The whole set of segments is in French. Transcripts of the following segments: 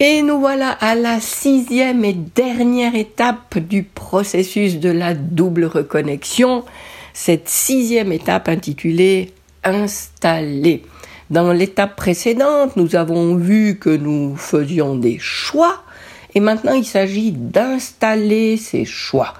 Et nous voilà à la sixième et dernière étape du processus de la double reconnexion, cette sixième étape intitulée Installer. Dans l'étape précédente, nous avons vu que nous faisions des choix et maintenant il s'agit d'installer ces choix.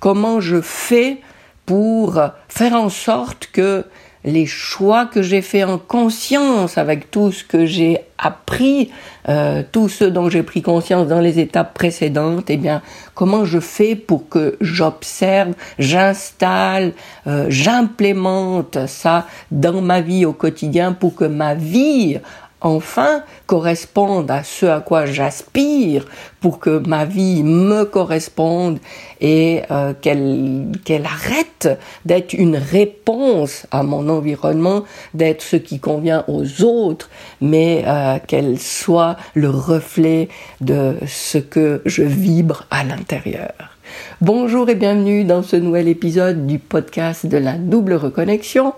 Comment je fais pour faire en sorte que les choix que j'ai faits en conscience avec tout ce que j'ai appris, euh, tout ce dont j'ai pris conscience dans les étapes précédentes, eh bien, comment je fais pour que j'observe, j'installe, euh, j'implémente ça dans ma vie au quotidien pour que ma vie enfin correspondent à ce à quoi j'aspire pour que ma vie me corresponde et euh, qu'elle arrête d'être une réponse à mon environnement, d'être ce qui convient aux autres, mais euh, qu'elle soit le reflet de ce que je vibre à l'intérieur. Bonjour et bienvenue dans ce nouvel épisode du podcast de la double reconnexion.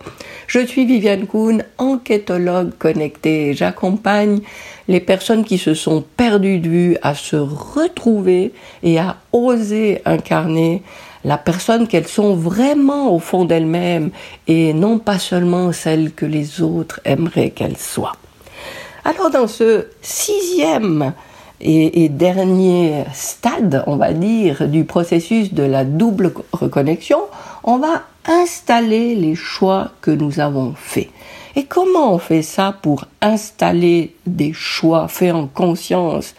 Je suis Viviane Kuhn, enquêtologue connectée. J'accompagne les personnes qui se sont perdues de vue à se retrouver et à oser incarner la personne qu'elles sont vraiment au fond d'elles-mêmes et non pas seulement celle que les autres aimeraient qu'elles soient. Alors dans ce sixième et, dernier stade, on va dire, du processus de la double reconnexion, on va installer les choix que nous avons faits. Et comment on fait ça pour installer des choix faits en conscience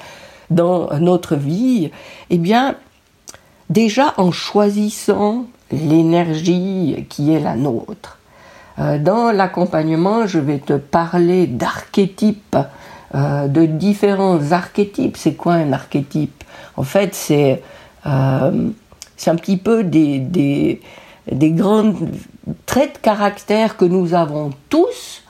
dans notre vie? Eh bien, déjà en choisissant l'énergie qui est la nôtre. Euh, dans l'accompagnement, je vais te parler d'archétypes euh, de différents archétypes. C'est quoi un archétype? En fait, c'est euh, un petit peu des, des, des, grands traits de caractère que nous avons tous,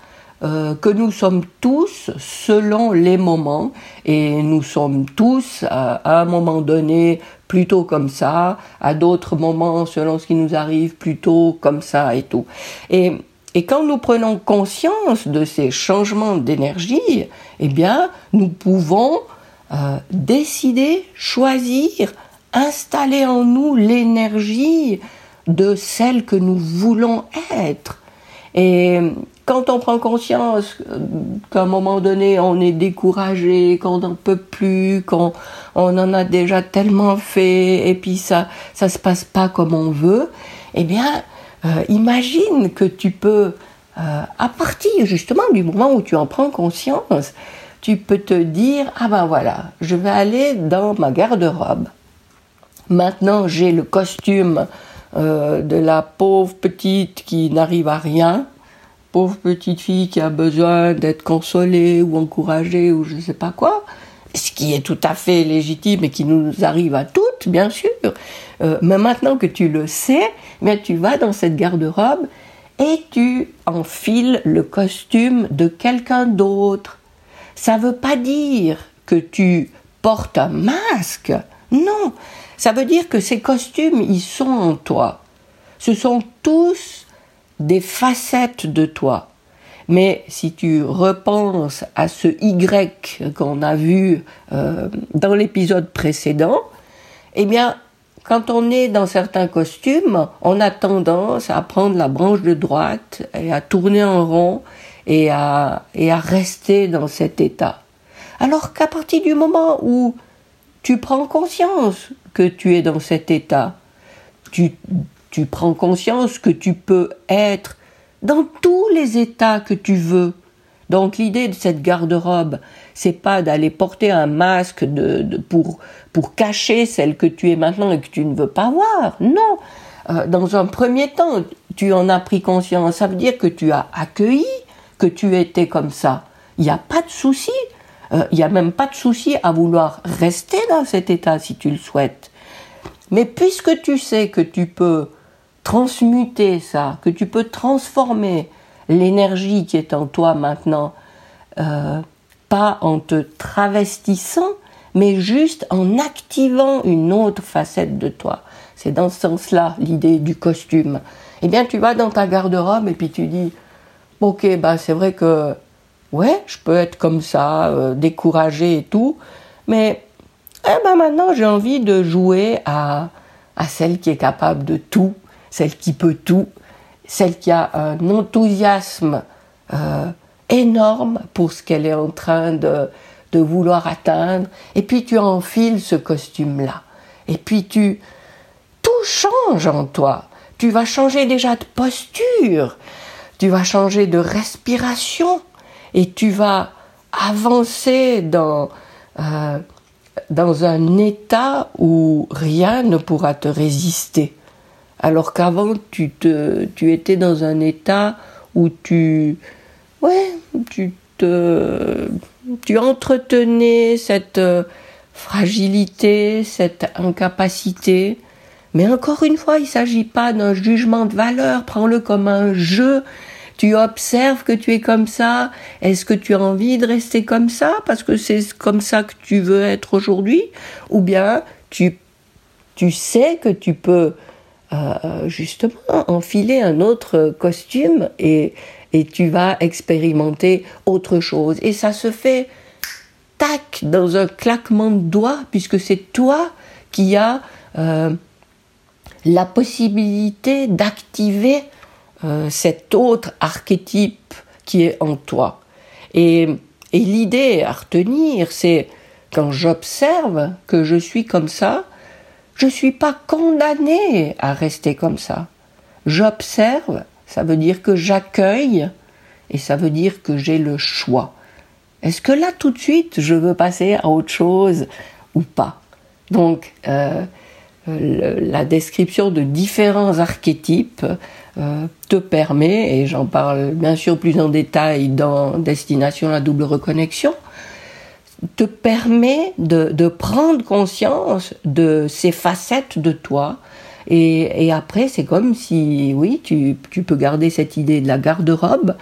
euh, que nous sommes tous selon les moments, et nous sommes tous à, un moment donné plutôt comme ça, à d'autres moments selon ce qui nous arrive plutôt comme ça et tout. Et et quand nous prenons conscience de ces changements d'énergie, eh bien, nous pouvons euh, décider, choisir, installer en nous l'énergie de celle que nous voulons être. Et quand on prend conscience qu'à un moment donné on est découragé, qu'on n'en peut plus, qu'on on en a déjà tellement fait, et puis ça ça se passe pas comme on veut, eh bien euh, imagine que tu peux, euh, à partir justement du moment où tu en prends conscience, tu peux te dire, ah ben voilà, je vais aller dans ma garde-robe. Maintenant, j'ai le costume euh, de la pauvre petite qui n'arrive à rien, pauvre petite fille qui a besoin d'être consolée ou encouragée ou je ne sais pas quoi ce qui est tout à fait légitime et qui nous arrive à toutes, bien sûr. Euh, mais maintenant que tu le sais, mais tu vas dans cette garde-robe et tu enfiles le costume de quelqu'un d'autre. Ça ne veut pas dire que tu portes un masque. Non, ça veut dire que ces costumes, ils sont en toi. Ce sont tous des facettes de toi. Mais si tu repenses à ce Y qu'on a vu euh, dans l'épisode précédent, eh bien, quand on est dans certains costumes, on a tendance à prendre la branche de droite et à tourner en rond et à, rester dans cet état. Alors qu'à partir du moment où tu prends conscience que tu es dans cet état, tu prends conscience que tu peux être dans tous les états que tu veux. Donc l'idée de cette garde-robe, c'est pas d'aller porter un masque de, pour, pour cacher celle que tu es maintenant et que tu ne veux pas voir. Non. Euh, dans un premier temps, tu en as pris conscience. Ça veut dire que tu as accueilli que tu étais comme ça. Il n'y a pas de souci. Euh, il n'y a même pas de souci à vouloir rester dans cet état si tu le souhaites. Mais puisque tu sais que tu peux transmuter ça, que tu peux transformer l'énergie qui est en toi maintenant, euh, pas en te travestissant, mais juste en activant une autre facette de toi. C'est dans ce sens-là l'idée du costume. Eh bien, tu vas dans ta garde-robe et puis tu dis, ok, bah c'est vrai que, ouais, je peux être comme ça, euh, découragé et tout, Mais eh ben maintenant, j'ai envie de jouer à, à celle qui est capable de tout, celle qui peut tout, celle qui a un enthousiasme euh, énorme pour ce qu'elle est en train de, de vouloir atteindre. Et puis tu enfiles ce costume-là. Et puis tu... Tout change en toi. Tu vas changer déjà de posture. Tu vas changer de respiration. Et tu vas avancer dans... Euh, dans un état où rien ne pourra te résister. Alors qu'avant, tu, te, tu étais dans un état où tu, ouais, tu te, tu entretenais cette euh, fragilité, cette incapacité. Mais encore une fois, il ne s'agit pas d'un jugement de valeur, prends-le comme un jeu. Tu observes que tu es comme ça. Est-ce que tu as envie de rester comme ça parce que c'est comme ça que tu veux être aujourd'hui? Ou bien tu, tu sais que tu peux euh, justement enfiler un autre costume et, et tu vas expérimenter autre chose. Et ça se fait tac dans un claquement de doigts puisque c'est toi qui as euh, la possibilité d'activer euh, cet autre archétype qui est en toi. Et, et l'idée à retenir, c'est quand j'observe que je suis comme ça, je ne suis pas condamné à rester comme ça. J'observe, ça veut dire que j'accueille et ça veut dire que j'ai le choix. Est-ce que là tout de suite je veux passer à autre chose ou pas? Donc euh, la description de différents archétypes euh, te permet, et j'en parle bien sûr plus en détail dans Destination la double reconnexion, te permet de, prendre conscience de ces facettes de toi. Et, après, c'est comme si, oui, tu, peux garder cette idée de la garde-robe.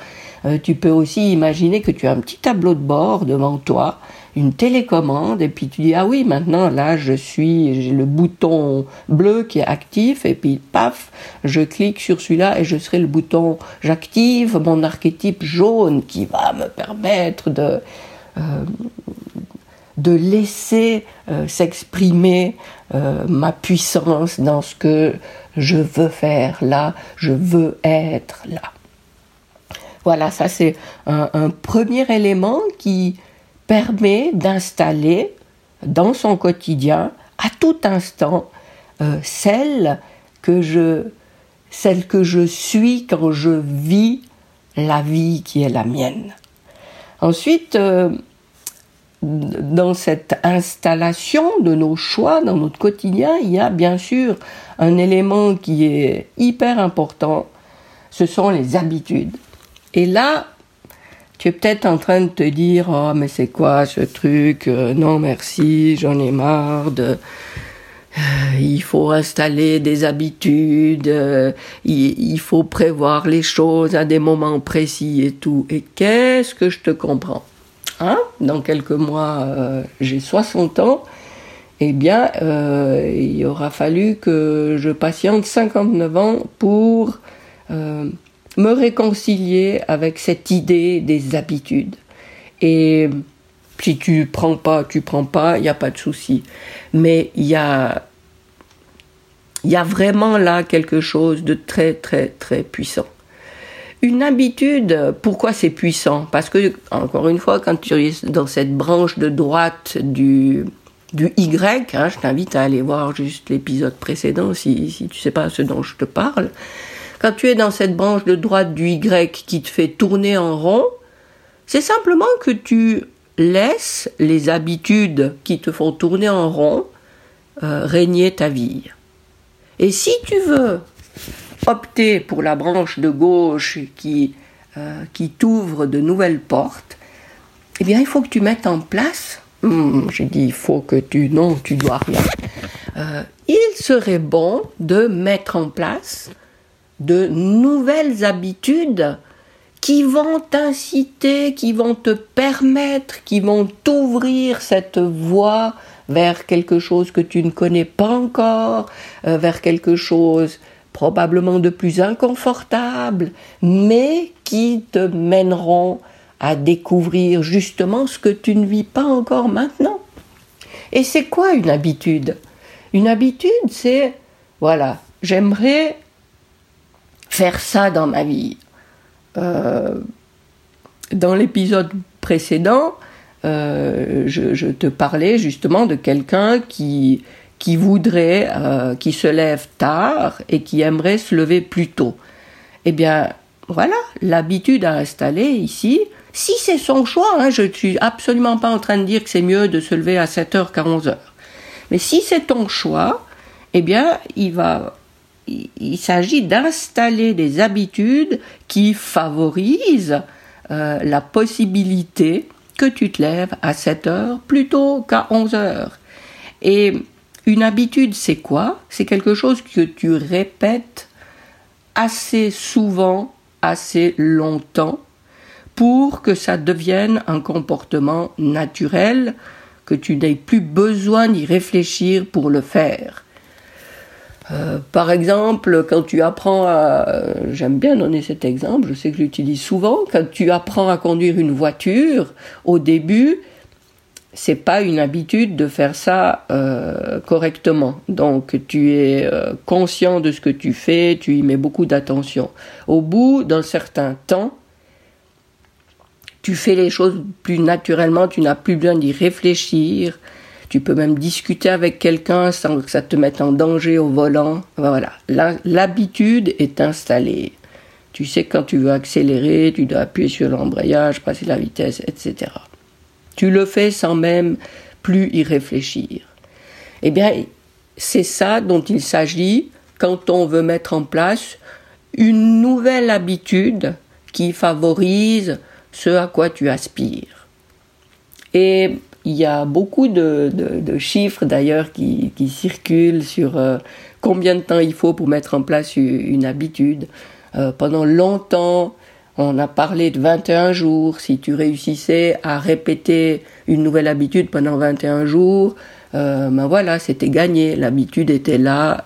Euh, tu peux aussi imaginer que tu as un petit tableau de bord devant toi, une télécommande, et puis tu dis, ah oui, maintenant, là, je suis, j'ai le bouton bleu qui est actif, et puis paf, je clique sur celui-là et je serai le bouton, j'active mon archétype jaune qui va me permettre de, de laisser euh, s'exprimer euh, ma puissance dans ce que je veux faire là, je veux être là. Voilà, ça c'est un, premier élément qui permet d'installer dans son quotidien, à tout instant, celle que je celle que je suis quand je vis la vie qui est la mienne. Ensuite, dans cette installation de nos choix dans notre quotidien, il y a bien sûr un élément qui est hyper important, ce sont les habitudes. Et là, tu es peut-être en train de te dire, oh mais c'est quoi ce truc euh, Non merci, j'en ai marre de... Euh, il faut installer des habitudes, euh, il faut prévoir les choses à des moments précis et tout. Et qu'est-ce que je te comprends? Hein, dans quelques mois, euh, j'ai 60 ans, eh bien, euh, il aura fallu que je patiente 59 ans pour euh, me réconcilier avec cette idée des habitudes. Et si tu prends pas, tu prends pas, il n'y a pas de souci. Mais il y a, y a vraiment là quelque chose de très, très, très puissant une habitude, pourquoi c'est puissant? Parce que, encore une fois, quand tu es dans cette branche de droite du, du Y, hein, je t'invite à aller voir juste l'épisode précédent si, si tu sais pas ce dont je te parle. Quand tu es dans cette branche de droite du Y qui te fait tourner en rond, c'est simplement que tu laisses les habitudes qui te font tourner en rond euh, régner ta vie. Et si tu veux opter pour la branche de gauche qui, euh, qui t'ouvre de nouvelles portes, eh bien, il faut que tu mettes en place. Hmm, j'ai dit, il faut que tu. Non, tu dois rien. Euh, il serait bon de mettre en place de nouvelles habitudes qui vont t'inciter, qui vont te permettre, qui vont t'ouvrir cette voie vers quelque chose que tu ne connais pas encore, euh, vers quelque chose probablement de plus inconfortables, mais qui te mèneront à découvrir justement ce que tu ne vis pas encore maintenant. Et c'est quoi une habitude? Une habitude, c'est, voilà, j'aimerais faire ça dans ma vie. Euh, dans l'épisode précédent, euh, je, te parlais justement de quelqu'un qui, qui voudrait, euh, qui se lève tard et qui aimerait se lever plus tôt. Eh bien, voilà, l'habitude à installer ici, si c'est son choix, hein, je ne suis absolument pas en train de dire que c'est mieux de se lever à 7h qu'à 11h. Mais si c'est ton choix, eh bien, il va, il, s'agit d'installer des habitudes qui favorisent euh, la possibilité que tu te lèves à 7 heures plutôt qu'à 11 heures. Et une habitude, c'est quoi? C'est quelque chose que tu répètes assez souvent, assez longtemps, pour que ça devienne un comportement naturel, que tu n'aies plus besoin d'y réfléchir pour le faire. Euh, par exemple, quand tu apprends à... J'aime bien donner cet exemple, je sais que je l'utilise souvent. Quand tu apprends à conduire une voiture, au début, c'est pas une habitude de faire ça euh, correctement. Donc tu es euh, conscient de ce que tu fais, tu y mets beaucoup d'attention. Au bout d'un certain temps, tu fais les choses plus naturellement, tu n'as plus besoin d'y réfléchir. Tu peux même discuter avec quelqu'un sans que ça te mette en danger au volant. Voilà, l'habitude est installée. Tu sais quand tu veux accélérer, tu dois appuyer sur l'embrayage, passer la vitesse, etc. Tu le fais sans même plus y réfléchir. Eh bien, c'est ça dont il s'agit quand on veut mettre en place une nouvelle habitude qui favorise ce à quoi tu aspires. Et il y a beaucoup de, chiffres d'ailleurs qui, circulent sur euh, combien de temps il faut pour mettre en place une, habitude. Euh, pendant longtemps, on a parlé de 21 jours. Si tu réussissais à répéter une nouvelle habitude pendant 21 jours, euh, ben voilà, c'était gagné. L'habitude était là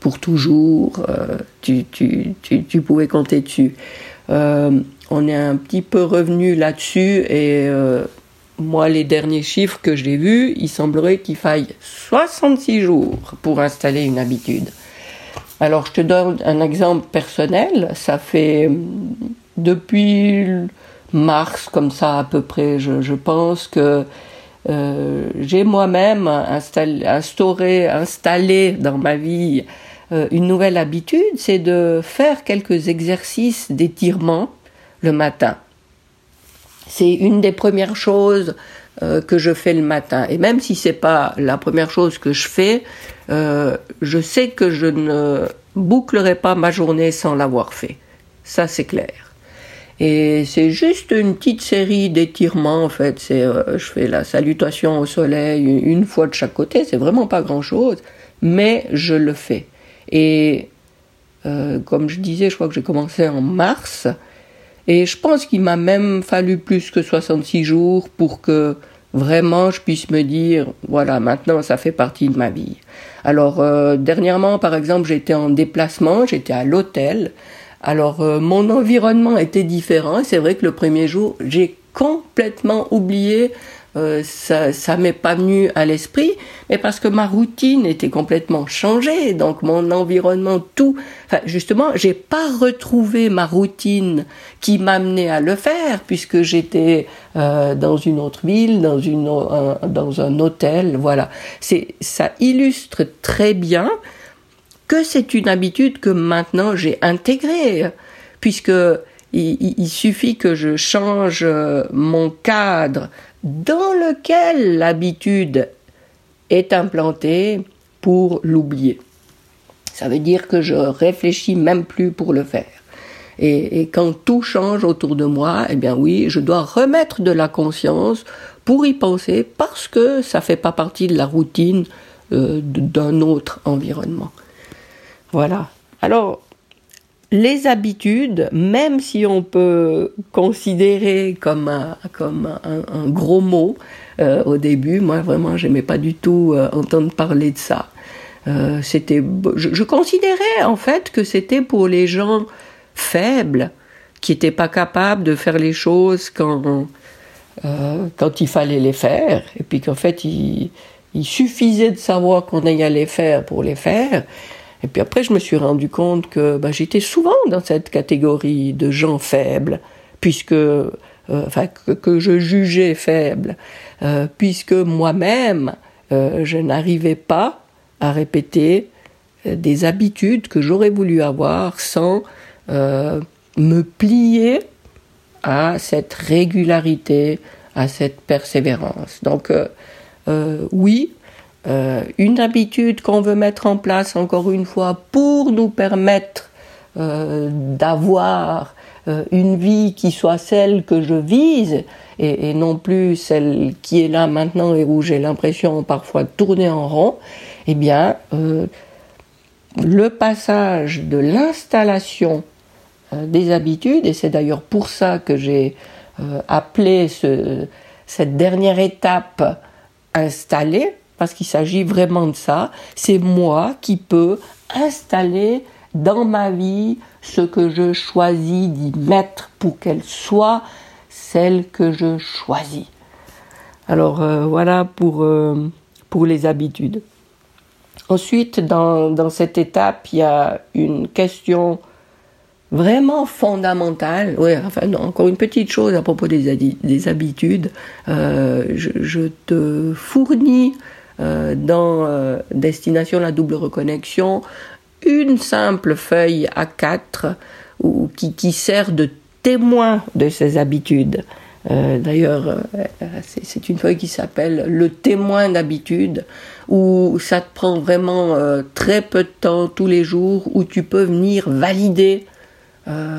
pour toujours. Tu, tu, pouvais compter dessus on est un petit peu revenu là-dessus et euh, moi, les derniers chiffres que j'ai vus, il semblerait qu'il faille 66 jours pour installer une habitude. Alors, je te donne un exemple personnel. Ça fait depuis mars, comme ça à peu près, je, pense que euh, j'ai moi-même instauré, installé dans ma vie euh, une nouvelle habitude, c'est de faire quelques exercices d'étirement le matin. C'est une des premières choses euh, que je fais le matin. Et même si c'est pas la première chose que je fais, euh, je sais que je ne bouclerai pas ma journée sans l'avoir fait. Ça, c'est clair. Et c'est juste une petite série d'étirements, en fait. C'est, euh, je fais la salutation au soleil une fois de chaque côté. C'est vraiment pas grand chose, mais je le fais. Et comme je disais, je crois que j'ai commencé en mars. Et je pense qu'il m'a même fallu plus que 66 jours pour que vraiment je puisse me dire, voilà, maintenant ça fait partie de ma vie. Alors, euh, dernièrement, par exemple, j'étais en déplacement, j'étais à l'hôtel. Alors, euh, mon environnement était différent. C'est vrai que le premier jour, j'ai complètement oublié euh, ça, ça m'est pas venu à l'esprit, mais parce que ma routine était complètement changée, donc mon environnement, tout. Enfin, justement, j'ai pas retrouvé ma routine qui m'amenait à le faire, puisque j'étais euh, dans une autre ville, dans un, hôtel, voilà. C'est ça illustre très bien que c'est une habitude que maintenant j'ai intégrée, puisque il, suffit que je change euh, mon cadre dans lequel l'habitude est implantée pour l'oublier. Ça veut dire que je réfléchis même plus pour le faire. Et, quand tout change autour de moi, eh bien oui, je dois remettre de la conscience pour y penser parce que ça fait pas partie de la routine euh, d'un autre environnement. Voilà. Alors, les habitudes, même si on peut considérer comme un, comme un, gros mot euh, au début, moi vraiment j'aimais pas du tout euh, entendre parler de ça. Euh, c'était, je, considérais en fait que c'était pour les gens faibles qui n'étaient pas capables de faire les choses quand quand il fallait les faire, et puis qu'en fait, il, il suffisait de savoir qu'on allait les faire pour les faire. Et puis après, je me suis rendu compte que bah, j'étais souvent dans cette catégorie de gens faibles, puisque, euh, que, je jugeais faibles, euh, puisque moi-même, euh, je n'arrivais pas à répéter des habitudes que j'aurais voulu avoir sans me plier à cette régularité, à cette persévérance. Donc, oui, euh, une habitude qu'on veut mettre en place, encore une fois, pour nous permettre euh, d'avoir euh, une vie qui soit celle que je vise, et, non plus celle qui est là maintenant et où j'ai l'impression parfois de tourner en rond, eh bien, le passage de l'installation des habitudes, et c'est d'ailleurs pour ça que j'ai appelé cette dernière étape installée, parce qu'il s'agit vraiment de ça. C'est moi qui peux installer dans ma vie ce que je choisis d'y mettre pour qu'elle soit celle que je choisis. Alors euh, voilà pour, euh, pour les habitudes. Ensuite, dans, cette étape, il y a une question vraiment fondamentale. Oui, enfin, encore une petite chose à propos des, des habitudes. Euh, je, te fournis dans euh, Destination la double reconnexion une simple feuille A4 ou, qui, qui sert de témoin de ces habitudes. Euh, D'ailleurs, euh, c'est une feuille qui s'appelle le témoin d'habitude, où ça te prend vraiment très peu de temps tous les jours, où tu peux venir valider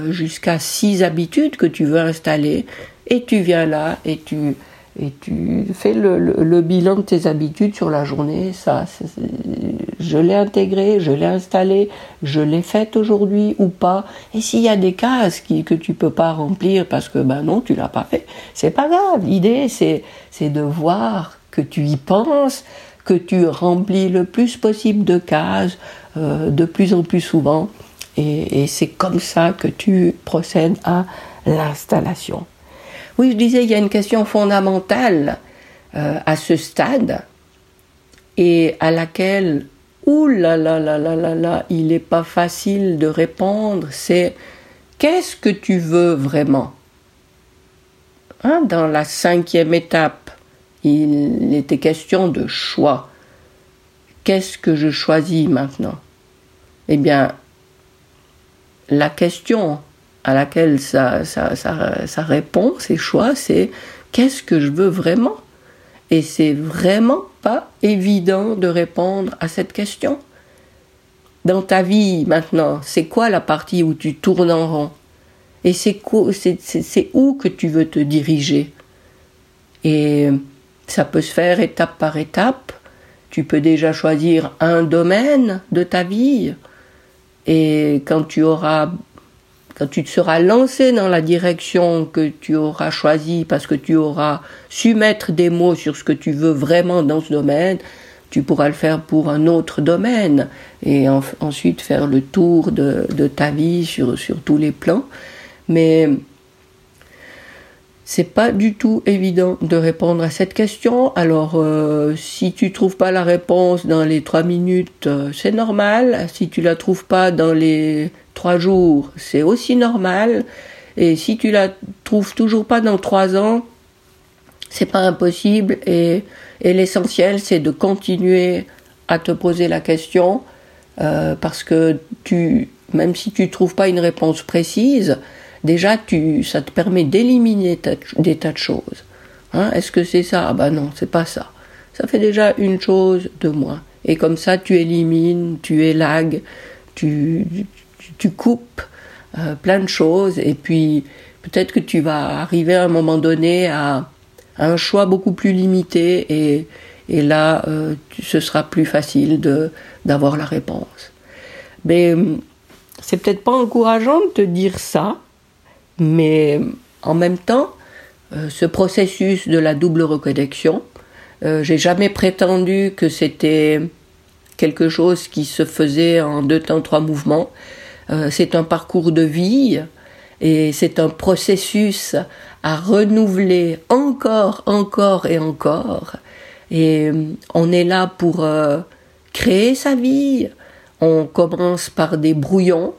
jusqu'à six habitudes que tu veux installer, et tu viens là et tu et tu fais le, bilan de tes habitudes sur la journée. Ça, je l'ai intégré, je l'ai installé, je l'ai fait aujourd'hui ou pas. Et s'il y a des cases qui, que tu peux pas remplir parce que ben non, tu l'as pas fait, c'est pas grave. L'idée c'est de voir que tu y penses, que tu remplis le plus possible de cases, euh, de plus en plus souvent. Et c'est comme ça que tu procèdes à l'installation. Oui, je disais, il y a une question fondamentale euh, à ce stade et à laquelle, ouh il n'est pas facile de répondre, c'est qu'est-ce que tu veux vraiment? Hein, Dans la cinquième étape, il était question de choix. Qu'est-ce que je choisis maintenant? Eh bien, la question à laquelle ça, ça, ça, répond, ses choix, c'est qu'est-ce que je veux vraiment? Et c'est vraiment pas évident de répondre à cette question. Dans ta vie maintenant, c'est quoi la partie où tu tournes en rond? Et c'est où que tu veux te diriger? Et ça peut se faire étape par étape. Tu peux déjà choisir un domaine de ta vie. Et quand tu auras quand tu te seras lancé dans la direction que tu auras choisie parce que tu auras su mettre des mots sur ce que tu veux vraiment dans ce domaine, tu pourras le faire pour un autre domaine et ensuite faire le tour de, ta vie sur, tous les plans. Mais c'est pas du tout évident de répondre à cette question. Alors, euh, si tu trouves pas la réponse dans les trois minutes, euh, c'est normal. Si tu la trouves pas dans les trois jours, c'est aussi normal. Et si tu la trouves toujours pas dans trois ans, c'est pas impossible. Et, l'essentiel, c'est de continuer à te poser la question, euh, parce que tu, même si tu trouves pas une réponse précise, déjà tu, ça te permet d'éliminer des tas de choses. Hein, Est-ce que c'est ça? Ben non, c'est pas ça. Ça fait déjà une chose de moins. Et comme ça, tu élimines, tu élagues, tu, tu coupes euh, plein de choses et puis peut-être que tu vas arriver à un moment donné à, un choix beaucoup plus limité et, et là euh, ce sera plus facile de d'avoir la réponse. Mais c'est peut-être pas encourageant de te dire ça, mais en même temps, euh, ce processus de la double reconnexion, j'ai jamais prétendu que c'était quelque chose qui se faisait en deux temps, trois mouvements. Euh, c'est un parcours de vie et c'est un processus à renouveler encore, encore et encore. Et euh, on est là pour euh, créer sa vie. On commence par des brouillons.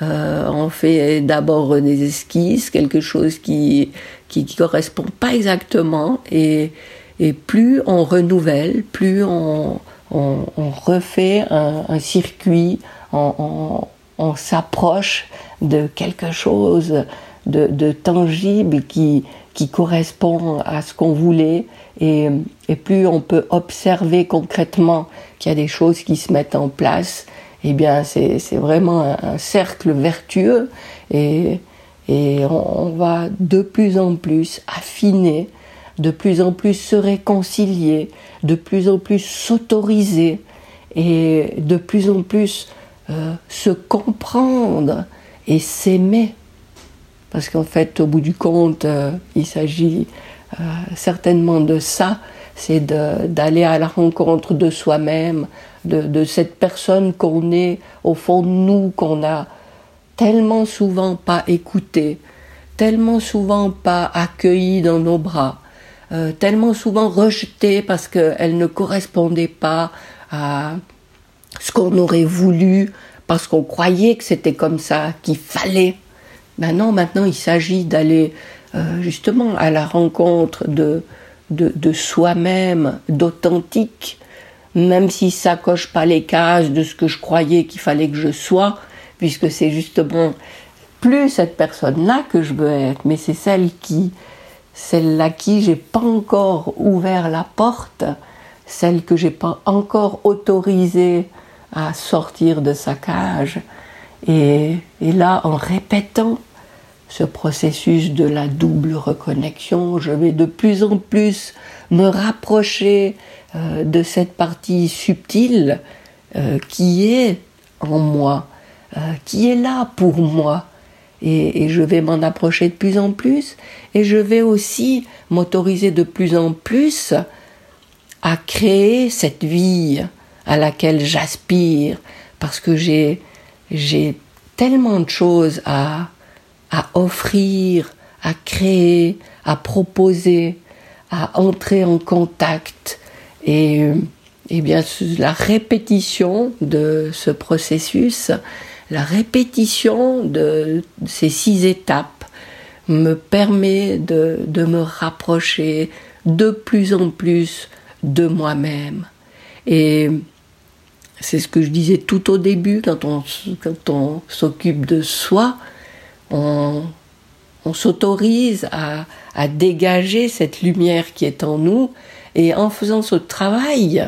On fait d'abord des esquisses, quelque chose qui qui, correspond pas exactement. Et, et plus on renouvelle, plus on, on, refait un, circuit, on, on s'approche de quelque chose de, tangible qui, qui correspond à ce qu'on voulait. Et, et, plus on peut observer concrètement qu'il y a des choses qui se mettent en place, eh bien c'est vraiment un, cercle vertueux. Et, et on, va de plus en plus affiner, de plus en plus se réconcilier, de plus en plus s'autoriser et de plus en plus euh, se comprendre et s'aimer. Parce qu'en fait, au bout du compte, euh, il s'agit euh, certainement de ça, c'est d'aller à la rencontre de soi-même, de, cette personne qu'on est au fond de nous, qu'on a tellement souvent pas écouté, tellement souvent pas accueilli dans nos bras, tellement souvent rejeté parce qu'elle ne correspondait pas à, ce qu'on aurait voulu parce qu'on croyait que c'était comme ça, qu'il fallait. Maintenant, maintenant, il s'agit d'aller euh, justement à la rencontre de, de, soi-même, d'authentique, même si ça coche pas les cases de ce que je croyais qu'il fallait que je sois, puisque c'est justement plus cette personne-là que je veux être, mais c'est celle qui, celle à qui j'ai pas encore ouvert la porte, celle que j'ai pas encore autorisée à sortir de sa cage. Et, là, en répétant ce processus de la double reconnexion, je vais de plus en plus me rapprocher euh, de cette partie subtile euh, qui est en moi, euh, qui est là pour moi. Et, et je vais m'en approcher de plus en plus et je vais aussi m'autoriser de plus en plus à créer cette vie à laquelle j'aspire parce que j'ai tellement de choses à offrir, à créer, à proposer, à entrer en contact et et bien la répétition de ce processus, la répétition de ces six étapes me permet de, de me rapprocher de plus en plus de moi-même. Et c'est ce que je disais tout au début, quand on, s'occupe de soi, on, s'autorise à, dégager cette lumière qui est en nous, et en faisant ce travail,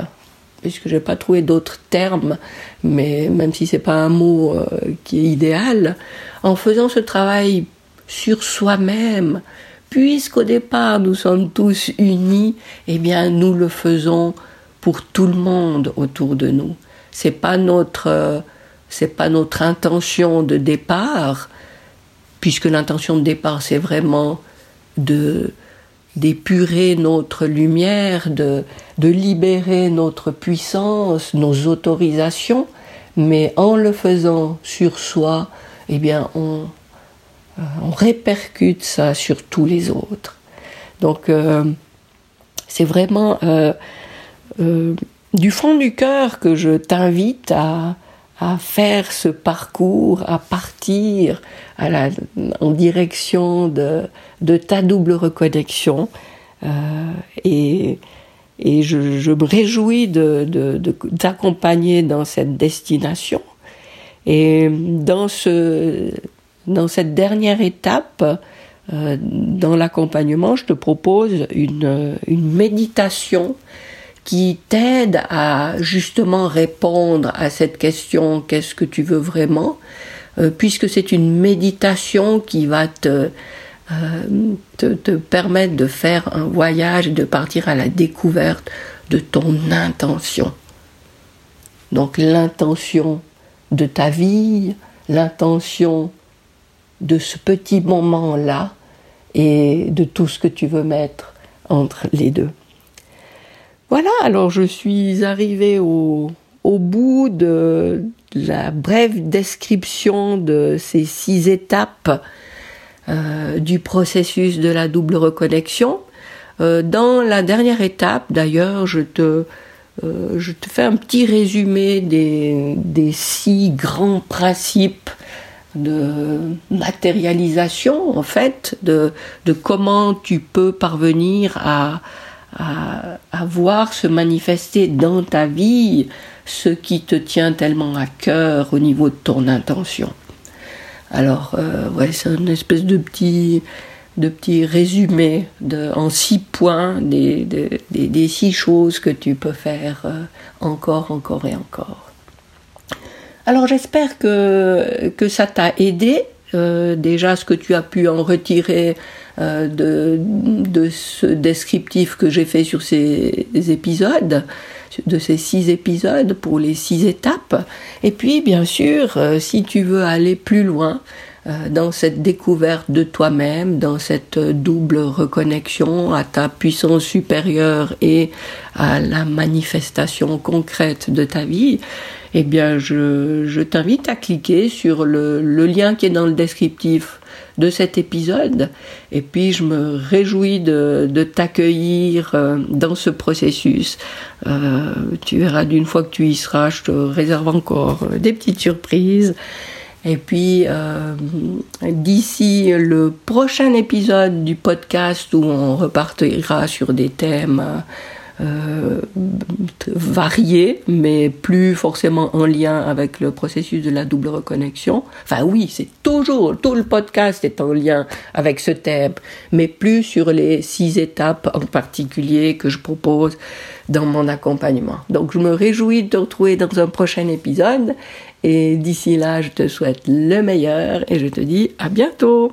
puisque je n'ai pas trouvé d'autres termes, mais même si c'est pas un mot euh, qui est idéal, en faisant ce travail sur soi-même, puisqu'au départ nous sommes tous unis, eh bien nous le faisons pour tout le monde autour de nous c'est pas notre euh, c'est pas notre intention de départ puisque l'intention de départ c'est vraiment de d'épurer notre lumière, de, de libérer notre puissance, nos autorisations, mais en le faisant sur soi, eh bien, on, euh, répercute ça sur tous les autres. Donc, euh, c'est vraiment du fond du cœur que je t'invite à, à faire ce parcours, à partir en direction de, de ta double reconnexion. Euh, et, et je, je, me réjouis de, de, de t'accompagner dans cette destination. Et dans, ce, dans cette dernière étape, euh, dans l'accompagnement, je te propose une, une méditation qui t'aide à justement répondre à cette question qu'est-ce que tu veux vraiment euh, puisque c'est une méditation qui va te, euh, permettre de faire un voyage et de partir à la découverte de ton intention. Donc l'intention de ta vie, l'intention de ce petit moment-là et de tout ce que tu veux mettre entre les deux. Voilà, alors je suis arrivée au, au bout de la brève description de ces six étapes du processus de la double reconnexion. dans la dernière étape, d'ailleurs, je te, je te fais un petit résumé des, des six grands principes de matérialisation, en fait, de, de comment tu peux parvenir à, à, se manifester dans ta vie ce qui te tient tellement à cœur au niveau de ton intention. Alors, euh, ouais, c'est une espèce de petit, petit résumé de, en six points des, six choses que tu peux faire euh, encore, encore et encore. Alors, j'espère que ça t'a aidé. Euh, déjà, ce que tu as pu en retirer euh, de, ce descriptif que j'ai fait sur ces épisodes, de ces six épisodes pour les six étapes. Et puis, bien sûr, euh, si tu veux aller plus loin, dans cette découverte de toi-même, dans cette double reconnexion à ta puissance supérieure et à la manifestation concrète de ta vie, eh bien, je, je t'invite à cliquer sur le, le, lien qui est dans le descriptif de cet épisode. Et puis je me réjouis de, t'accueillir euh, dans ce processus. Euh, tu verras d'une fois que tu y seras, je te réserve encore euh, des petites surprises. Et puis, d'ici le prochain épisode du podcast où on repartira sur des thèmes euh, variés, mais plus forcément en lien avec le processus de la double reconnexion. Enfin oui, c'est toujours, tout le podcast est en lien avec ce thème, mais plus sur les six étapes en particulier que je propose dans mon accompagnement. Donc je me réjouis de te retrouver dans un prochain épisode et d'ici là, je te souhaite le meilleur et je te dis à bientôt.